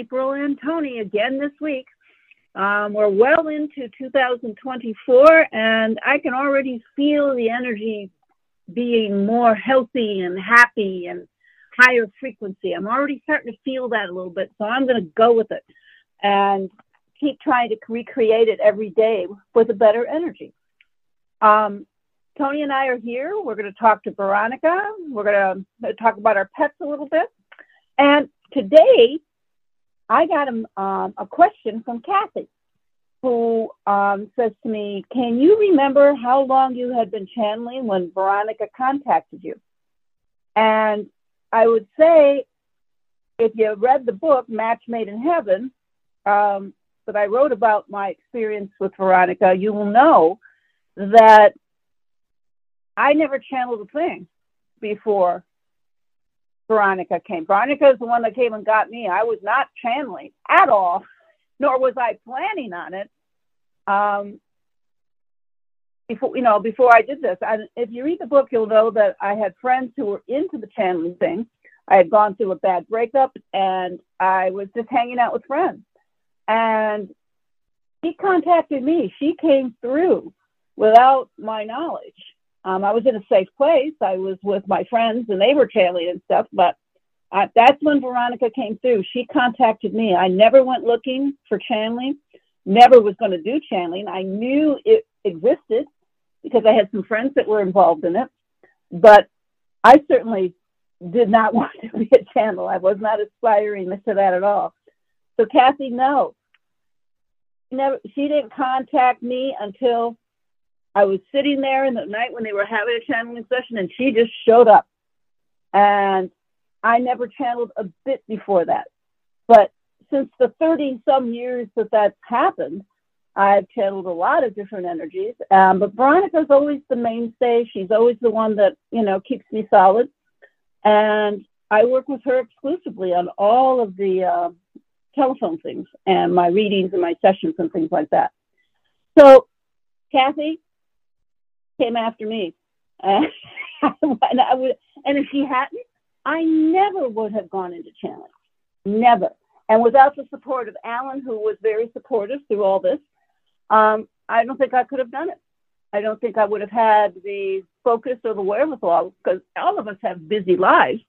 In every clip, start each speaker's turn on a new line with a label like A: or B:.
A: April and Tony again this week. Um, we're well into 2024, and I can already feel the energy being more healthy and happy and higher frequency. I'm already starting to feel that a little bit, so I'm going to go with it and keep trying to recreate it every day with a better energy. Um, Tony and I are here. We're going to talk to Veronica. We're going to talk about our pets a little bit. And today, I got a, um, a question from Kathy, who um, says to me, Can you remember how long you had been channeling when Veronica contacted you? And I would say, if you read the book, Match Made in Heaven, um, that I wrote about my experience with Veronica, you will know that I never channeled a thing before Veronica came. Veronica is the one that came and got me. I was not channeling at all, nor was I planning on it. Um, before you know, before I did this, and if you read the book, you'll know that I had friends who were into the channeling thing. I had gone through a bad breakup, and I was just hanging out with friends. And she contacted me. She came through without my knowledge. Um, I was in a safe place. I was with my friends and they were channeling and stuff, but uh, that's when Veronica came through. She contacted me. I never went looking for channeling, never was going to do channeling. I knew it existed because I had some friends that were involved in it, but I certainly did not want to be a channel. I was not aspiring to that at all. So Kathy, no, never. She didn't contact me until I was sitting there in the night when they were having a channeling session, and she just showed up. And I never channeled a bit before that. But since the 30 some years that that's happened, I've channeled a lot of different energies. Um, but Veronica's always the mainstay. She's always the one that, you know, keeps me solid. And I work with her exclusively on all of the uh, telephone things and my readings and my sessions and things like that. So, Kathy, came after me. Uh, and, I would, and if she hadn't, I never would have gone into channeling. Never. And without the support of Alan, who was very supportive through all this, um, I don't think I could have done it. I don't think I would have had the focus or the wherewithal because all of us have busy lives.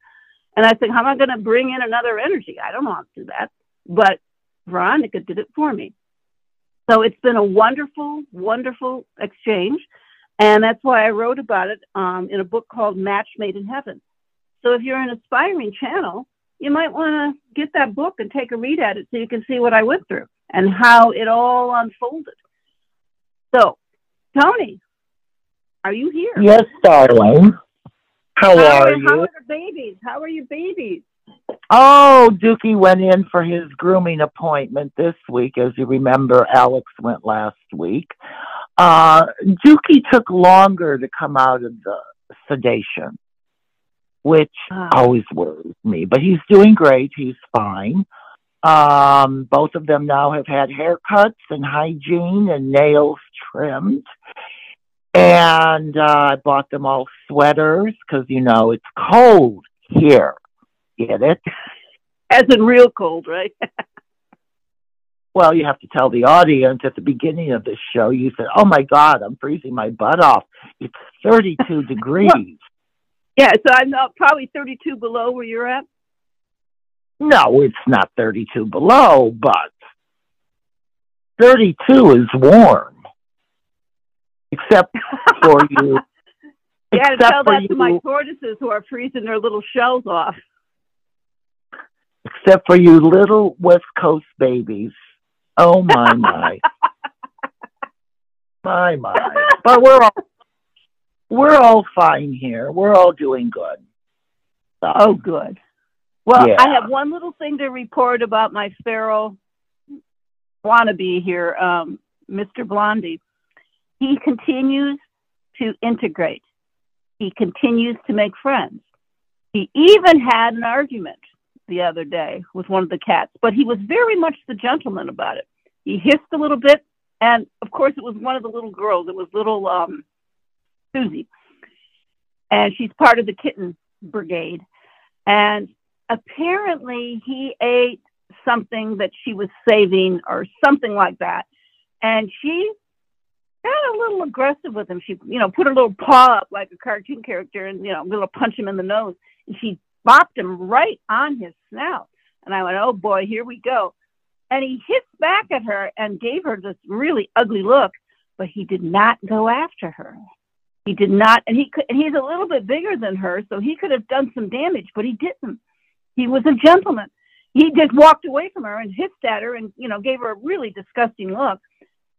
A: And I think, how am I going to bring in another energy? I don't want to do that. But Veronica did it for me. So it's been a wonderful, wonderful exchange. And that's why I wrote about it um, in a book called Match Made in Heaven. So if you're an aspiring channel, you might want to get that book and take a read at it so you can see what I went through and how it all unfolded. So, Tony, are you here?
B: Yes, darling. How, how are, are, you?
A: How are the babies? How are your babies?
B: Oh, Dookie went in for his grooming appointment this week. As you remember, Alex went last week. Uh, Dookie took longer to come out of the sedation, which oh. always worries me. But he's doing great. He's fine. Um, both of them now have had haircuts and hygiene and nails trimmed. And uh, I bought them all sweaters because, you know, it's cold here. Get it?
A: As in real cold, right?
B: Well, you have to tell the audience at the beginning of the show, you said, Oh my God, I'm freezing my butt off. It's 32 degrees.
A: Yeah, so I'm not, probably 32 below where you're at?
B: No, it's not 32 below, but 32 is warm. Except for you.
A: yeah, to tell that you, to my tortoises who are freezing their little shells off.
B: Except for you little West Coast babies Oh my my. my my. But we're all we're all fine here. We're all doing good.
A: So, oh good. Well, yeah. I have one little thing to report about my feral wannabe here, um, Mr. Blondie. He continues to integrate. He continues to make friends. He even had an argument the other day with one of the cats, but he was very much the gentleman about it. He hissed a little bit, and of course, it was one of the little girls. It was little um, Susie, and she's part of the kitten brigade. And apparently, he ate something that she was saving or something like that. And she got a little aggressive with him. She, you know, put her little paw up like a cartoon character and, you know, a little punch him in the nose. And she bopped him right on his snout. And I went, oh boy, here we go. And he hit back at her and gave her this really ugly look, but he did not go after her. He did not, and he could, and he's a little bit bigger than her, so he could have done some damage, but he didn't. He was a gentleman. He just walked away from her and hissed at her and, you know, gave her a really disgusting look.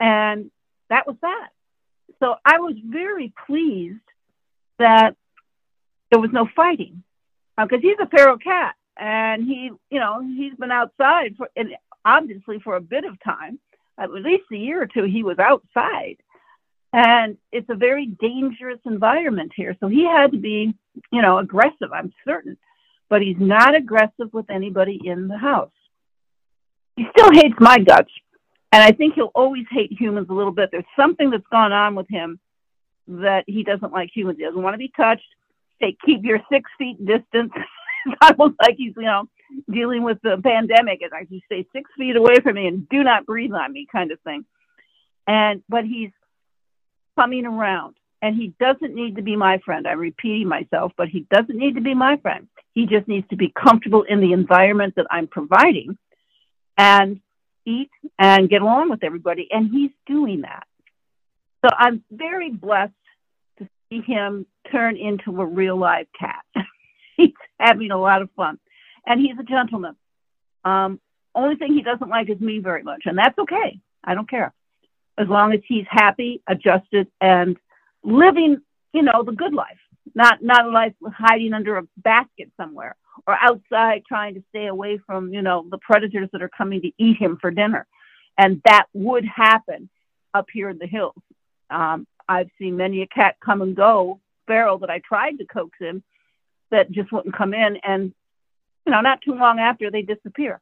A: And that was that. So I was very pleased that there was no fighting because uh, he's a feral cat and he, you know, he's been outside for, and obviously for a bit of time, at least a year or two, he was outside. And it's a very dangerous environment here. So he had to be, you know, aggressive, I'm certain. But he's not aggressive with anybody in the house. He still hates my guts. And I think he'll always hate humans a little bit. There's something that's gone on with him that he doesn't like humans. He doesn't want to be touched. Say, keep your six feet distance. it's almost like he's, you know, dealing with the pandemic. And I just stay six feet away from me and do not breathe on me, kind of thing. And but he's coming around, and he doesn't need to be my friend. I'm repeating myself, but he doesn't need to be my friend. He just needs to be comfortable in the environment that I'm providing, and eat and get along with everybody. And he's doing that. So I'm very blessed to see him turn into a real live cat. he's having a lot of fun and he's a gentleman. Um, only thing he doesn't like is me very much, and that's okay. I don't care as long as he's happy, adjusted, and living, you know, the good life. Not not a life hiding under a basket somewhere or outside trying to stay away from, you know, the predators that are coming to eat him for dinner. And that would happen up here in the hills. Um, I've seen many a cat come and go, feral that I tried to coax in, that just wouldn't come in. And you know, not too long after they disappear.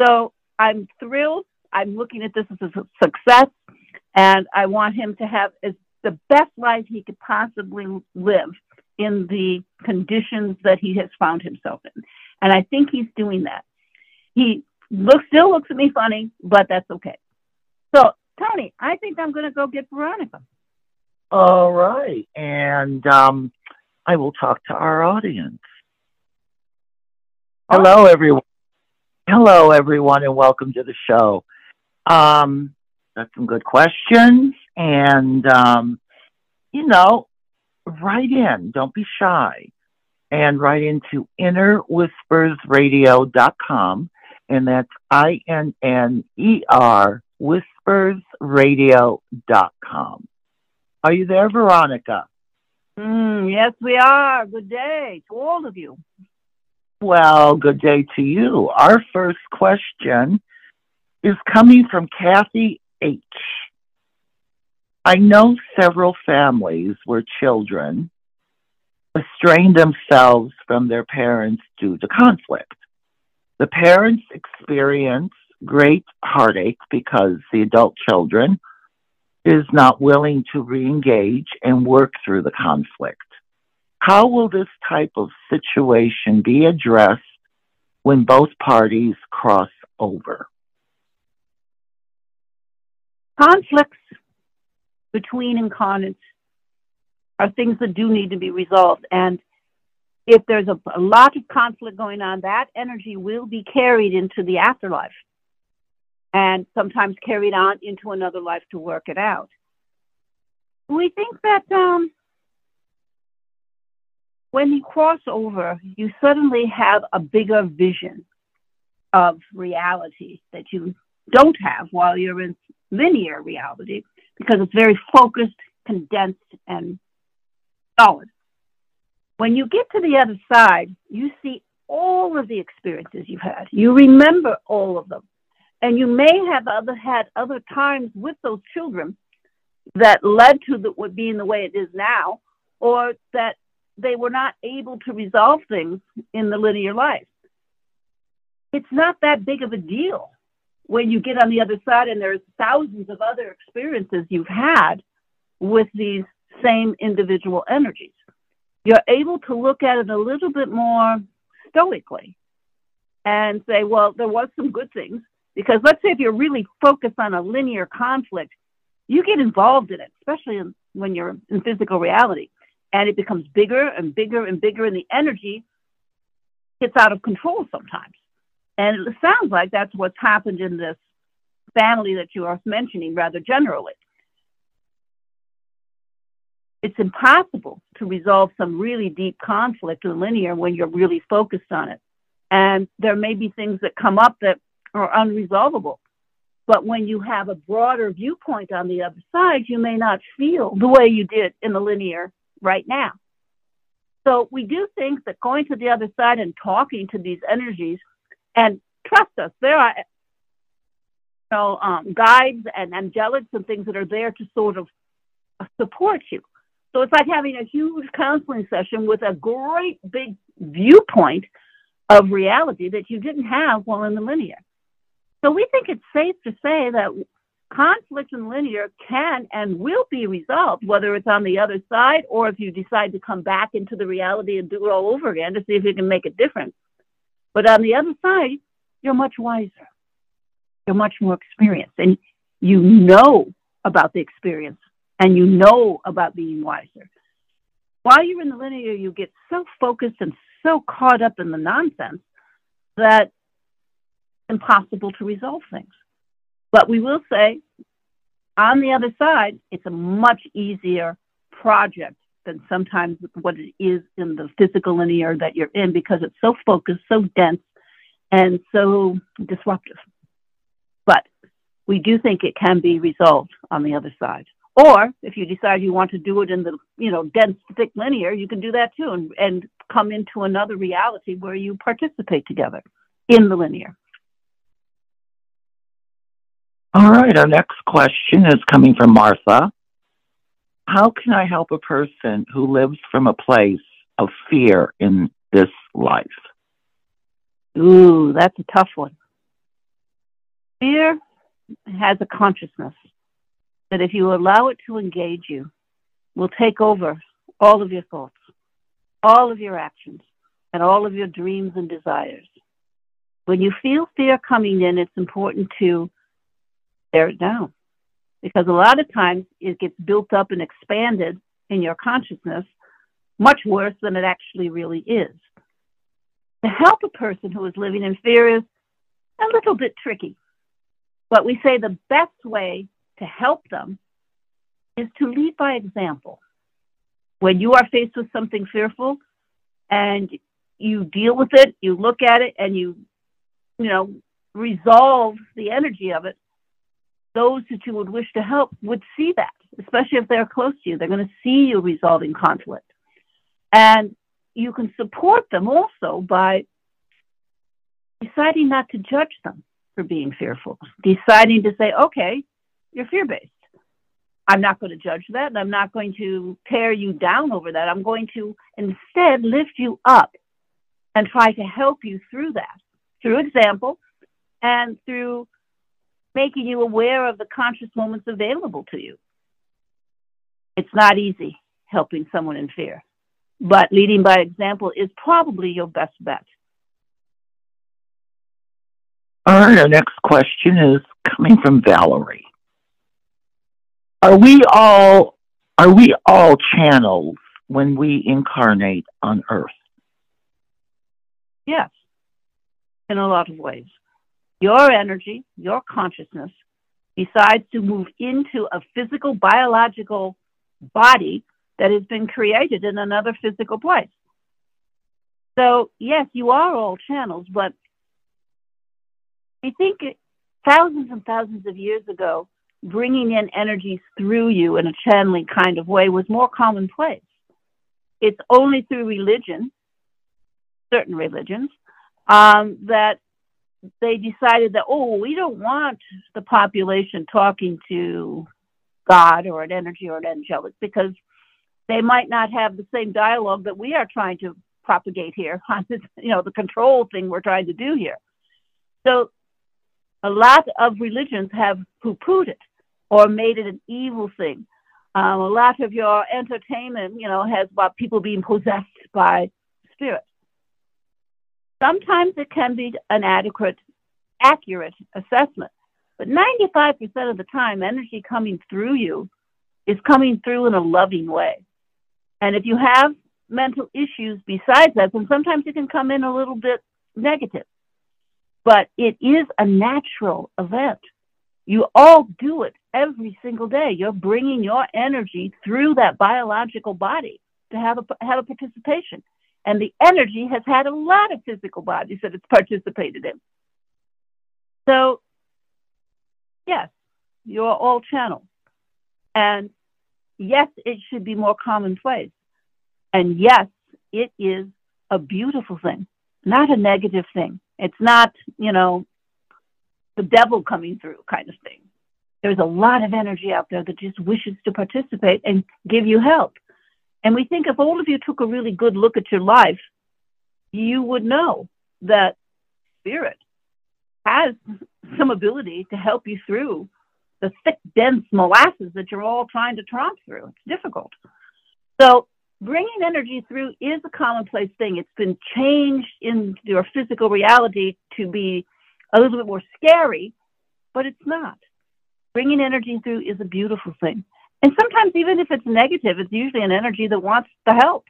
A: So I'm thrilled. I'm looking at this as a success, and I want him to have as the best life he could possibly live in the conditions that he has found himself in. And I think he's doing that. He looks still looks at me funny, but that's okay. So, Tony, I think I'm going to go get Veronica.
B: All right. And um, I will talk to our audience. Hello, everyone. Hello, everyone, and welcome to the show. Um, got some good questions, and um, you know, write in. Don't be shy, and write into innerwhispersradio.com, and that's I N N E R whispersradio.com. Are you there, Veronica?
A: Mm, yes, we are. Good day to all of you.
B: Well, good day to you. Our first question is coming from Kathy H. I know several families where children estranged themselves from their parents due to conflict. The parents experience great heartache because the adult children is not willing to re-engage and work through the conflict. How will this type of situation be addressed when both parties cross over?
A: Conflicts between incarnates are things that do need to be resolved. And if there's a, a, lot of conflict going on, that energy will be carried into the afterlife and sometimes carried on into another life to work it out. We think that um, when you cross over, you suddenly have a bigger vision of reality that you don't have while you're in linear reality because it's very focused, condensed, and solid. When you get to the other side, you see all of the experiences you've had. You remember all of them. And you may have other, had other times with those children that led to the, being the way it is now, or that they were not able to resolve things in the linear life. It's not that big of a deal when you get on the other side and there's thousands of other experiences you've had with these same individual energies. You're able to look at it a little bit more stoically and say, well, there was some good things. Because let's say if you're really focused on a linear conflict, you get involved in it, especially in, when you're in physical reality. And it becomes bigger and bigger and bigger, and the energy gets out of control sometimes. And it sounds like that's what's happened in this family that you are mentioning rather generally. It's impossible to resolve some really deep conflict in linear when you're really focused on it. And there may be things that come up that are unresolvable. But when you have a broader viewpoint on the other side, you may not feel the way you did in the linear right now. So we do think that going to the other side and talking to these energies, and trust us, there are you know, um, guides and angelics and things that are there to sort of support you. So it's like having a huge counseling session with a great big viewpoint of reality that you didn't have while in the linear. So we think it's safe to say that conflict in linear can and will be resolved, whether it's on the other side or if you decide to come back into the reality and do it all over again to see if you can make a difference. But on the other side, you're much wiser. You're much more experienced and you know about the experience and you know about being wiser. While you're in the linear, you get so focused and so caught up in the nonsense that it's impossible to resolve things. But we will say, on the other side, it's a much easier project than sometimes what it is in the physical linear that you're in because it's so focused, so dense, and so disruptive. But we do think it can be resolved on the other side. Or if you decide you want to do it in the you know dense thick linear, you can do that too and, and come into another reality where you participate together in the linear.
B: All right, our next question is coming from Martha. How can I help a person who lives from a place of fear in this life?
A: Ooh, that's a tough one. Fear has a consciousness that if you allow it to engage you, will take over all of your thoughts, all of your actions, and all of your dreams and desires. When you feel fear coming in, it's important to tear it down. Because a lot of times it gets built up and expanded in your consciousness much worse than it actually really is. To help a person who is living in fear is a little bit tricky. But we say the best way to help them is to lead by example. When you are faced with something fearful and you deal with it, you look at it and you, you know, resolve the energy of it, those that you would wish to help would see that, especially if they're close to you. They're going to see you resolving conflict. And you can support them also by deciding not to judge them for being fearful, deciding to say, okay, you're fear based. I'm not going to judge that and I'm not going to tear you down over that. I'm going to instead lift you up and try to help you through that through example and through making you aware of the conscious moments available to you. It's not easy helping someone in fear, but leading by example is probably your best bet.
B: All right, our next question is coming from Valerie. Are we all are we all channels when we incarnate on earth?
A: Yes. In a lot of ways your energy, your consciousness, decides to move into a physical, biological body that has been created in another physical place. So, yes, you are all channels, but I think thousands and thousands of years ago, bringing in energies through you in a channeling kind of way was more commonplace. It's only through religion, certain religions, um, that they decided that, oh, we don't want the population talking to God or an energy or an angelic because they might not have the same dialogue that we are trying to propagate here on this, you know, the control thing we're trying to do here. So a lot of religions have poo-pooed it or made it an evil thing. Um, a lot of your entertainment, you know, has about people being possessed by spirits. Sometimes it can be an adequate, accurate assessment, but 95% of the time, energy coming through you is coming through in a loving way. And if you have mental issues besides that, then sometimes it can come in a little bit negative. But it is a natural event. You all do it every single day. You're bringing your energy through that biological body to have a, have a participation. And the energy has had a lot of physical bodies that it's participated in. So, yes, you're all channels. And yes, it should be more commonplace. And yes, it is a beautiful thing, not a negative thing. It's not, you know, the devil coming through kind of thing. There's a lot of energy out there that just wishes to participate and give you help. And we think if all of you took a really good look at your life, you would know that spirit has some ability to help you through the thick, dense molasses that you're all trying to tromp through. It's difficult. So bringing energy through is a commonplace thing. It's been changed in your physical reality to be a little bit more scary, but it's not. Bringing energy through is a beautiful thing. And sometimes, even if it's negative, it's usually an energy that wants to help.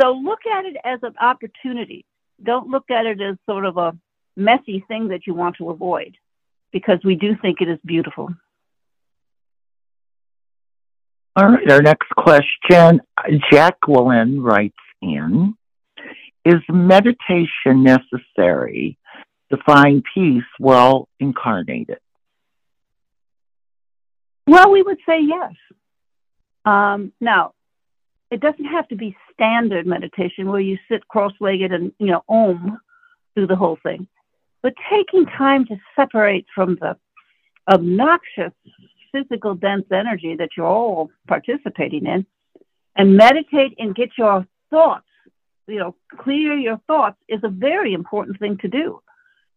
A: So look at it as an opportunity. Don't look at it as sort of a messy thing that you want to avoid because we do think it is beautiful.
B: All right, our next question Jacqueline writes in Is meditation necessary to find peace while incarnated?
A: Well, we would say yes. Um, now, it doesn't have to be standard meditation where you sit cross-legged and you know om through the whole thing, but taking time to separate from the obnoxious physical dense energy that you're all participating in and meditate and get your thoughts, you know, clear your thoughts is a very important thing to do.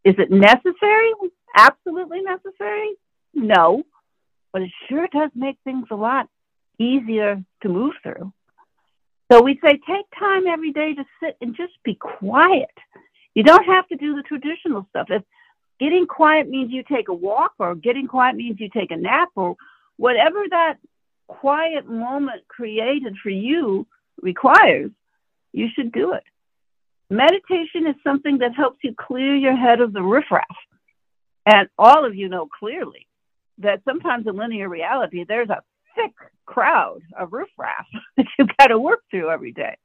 A: Is it necessary? Absolutely necessary? No, but it sure does make things a lot easier to move through. So we say take time every day to sit and just be quiet. You don't have to do the traditional stuff. If getting quiet means you take a walk or getting quiet means you take a nap or whatever that quiet moment created for you requires, you should do it. Meditation is something that helps you clear your head of the riffraff. And all of you know clearly that sometimes in linear reality, there's a thick crowd of roof riffraff that you've got to work through every day.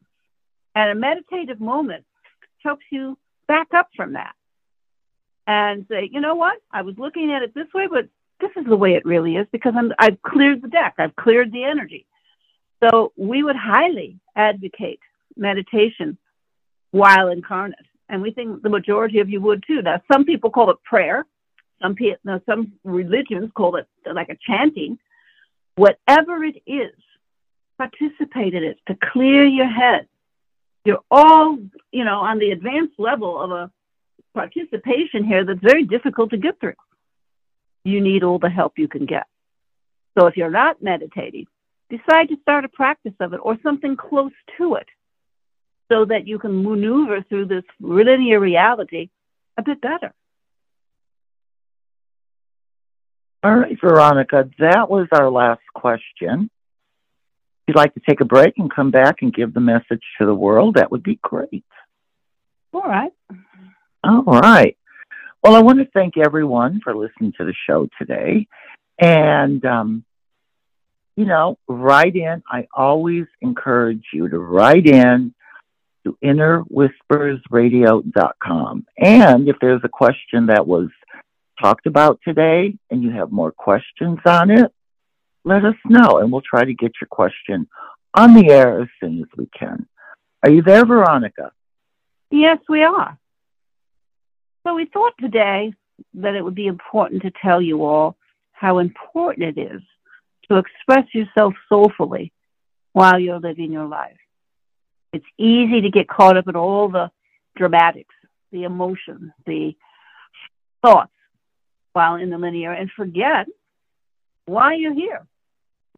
A: And a meditative moment helps you back up from that and say, you know what? I was looking at it this way, but this is the way it really is because I'm, I've cleared the deck, I've cleared the energy. So we would highly advocate meditation while incarnate. And we think the majority of you would too. Now, some people call it prayer. Some people, now some religions call it like a chanting. Whatever it is, participate in it to clear your head. You're all, you know, on the advanced level of a participation here that's very difficult to get through. You need all the help you can get. So if you're not meditating, decide to start a practice of it or something close to it so that you can maneuver through this linear reality a bit better.
B: All right, Veronica, that was our last question. If you'd like to take a break and come back and give the message to the world, that would be great.
A: All right.
B: All right. Well, I want to thank everyone for listening to the show today. And, um, you know, write in. I always encourage you to write in to innerwhispersradio.com. And if there's a question that was talked about today and you have more questions on it, let us know and we'll try to get your question on the air as soon as we can. Are you there, Veronica?
A: Yes, we are. So we thought today that it would be important to tell you all how important it is to express yourself soulfully while you're living your life. It's easy to get caught up in all the dramatics, the emotions, the thoughts while in the linear and forget why you're here.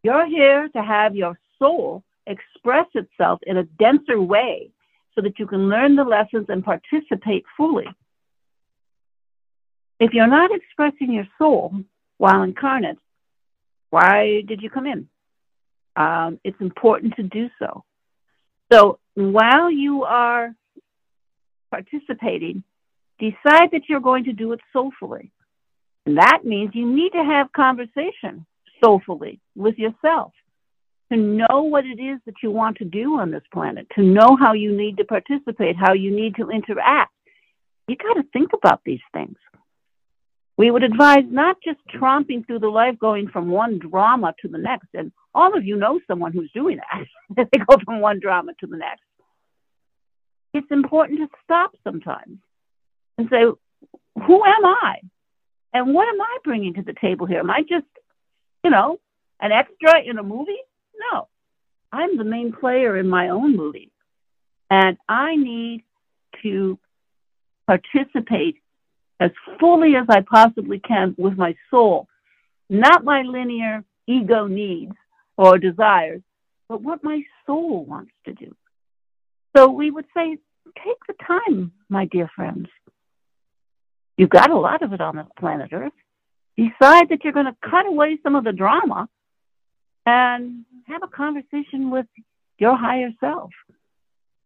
A: You're here to have your soul express itself in a denser way so that you can learn the lessons and participate fully. If you're not expressing your soul while incarnate, why did you come in? Um, it's important to do so. So while you are participating, decide that you're going to do it soulfully. And that means you need to have conversation soulfully with yourself to know what it is that you want to do on this planet, to know how you need to participate, how you need to interact. You got to think about these things. We would advise not just tromping through the life going from one drama to the next. And all of you know someone who's doing that. they go from one drama to the next. It's important to stop sometimes and say, who am I? And what am I bringing to the table here? Am I just, you know, an extra in a movie? No. I'm the main player in my own movie. And I need to participate as fully as I possibly can with my soul, not my linear ego needs or desires, but what my soul wants to do. So we would say, take the time, my dear friends. You've got a lot of it on the planet Earth. Decide that you're going to cut away some of the drama and have a conversation with your higher self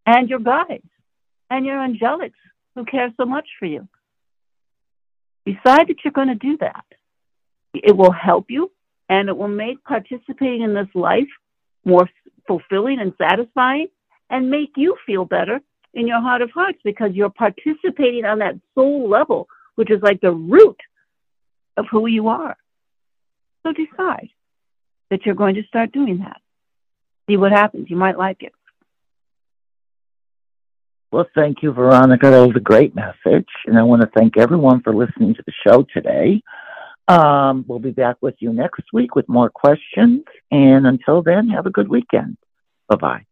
A: and your guides and your angelics who care so much for you. Decide that you're going to do that. It will help you and it will make participating in this life more fulfilling and satisfying and make you feel better in your heart of hearts because you're participating on that soul level, which is like the root of who you are. So decide that you're going to start doing that. See what happens. You might like it.
B: Well, thank you, Veronica. That was a great message. And I want to thank everyone for listening to the show today. Um, we'll be back with you next week with more questions. And until then, have a good weekend. Bye bye.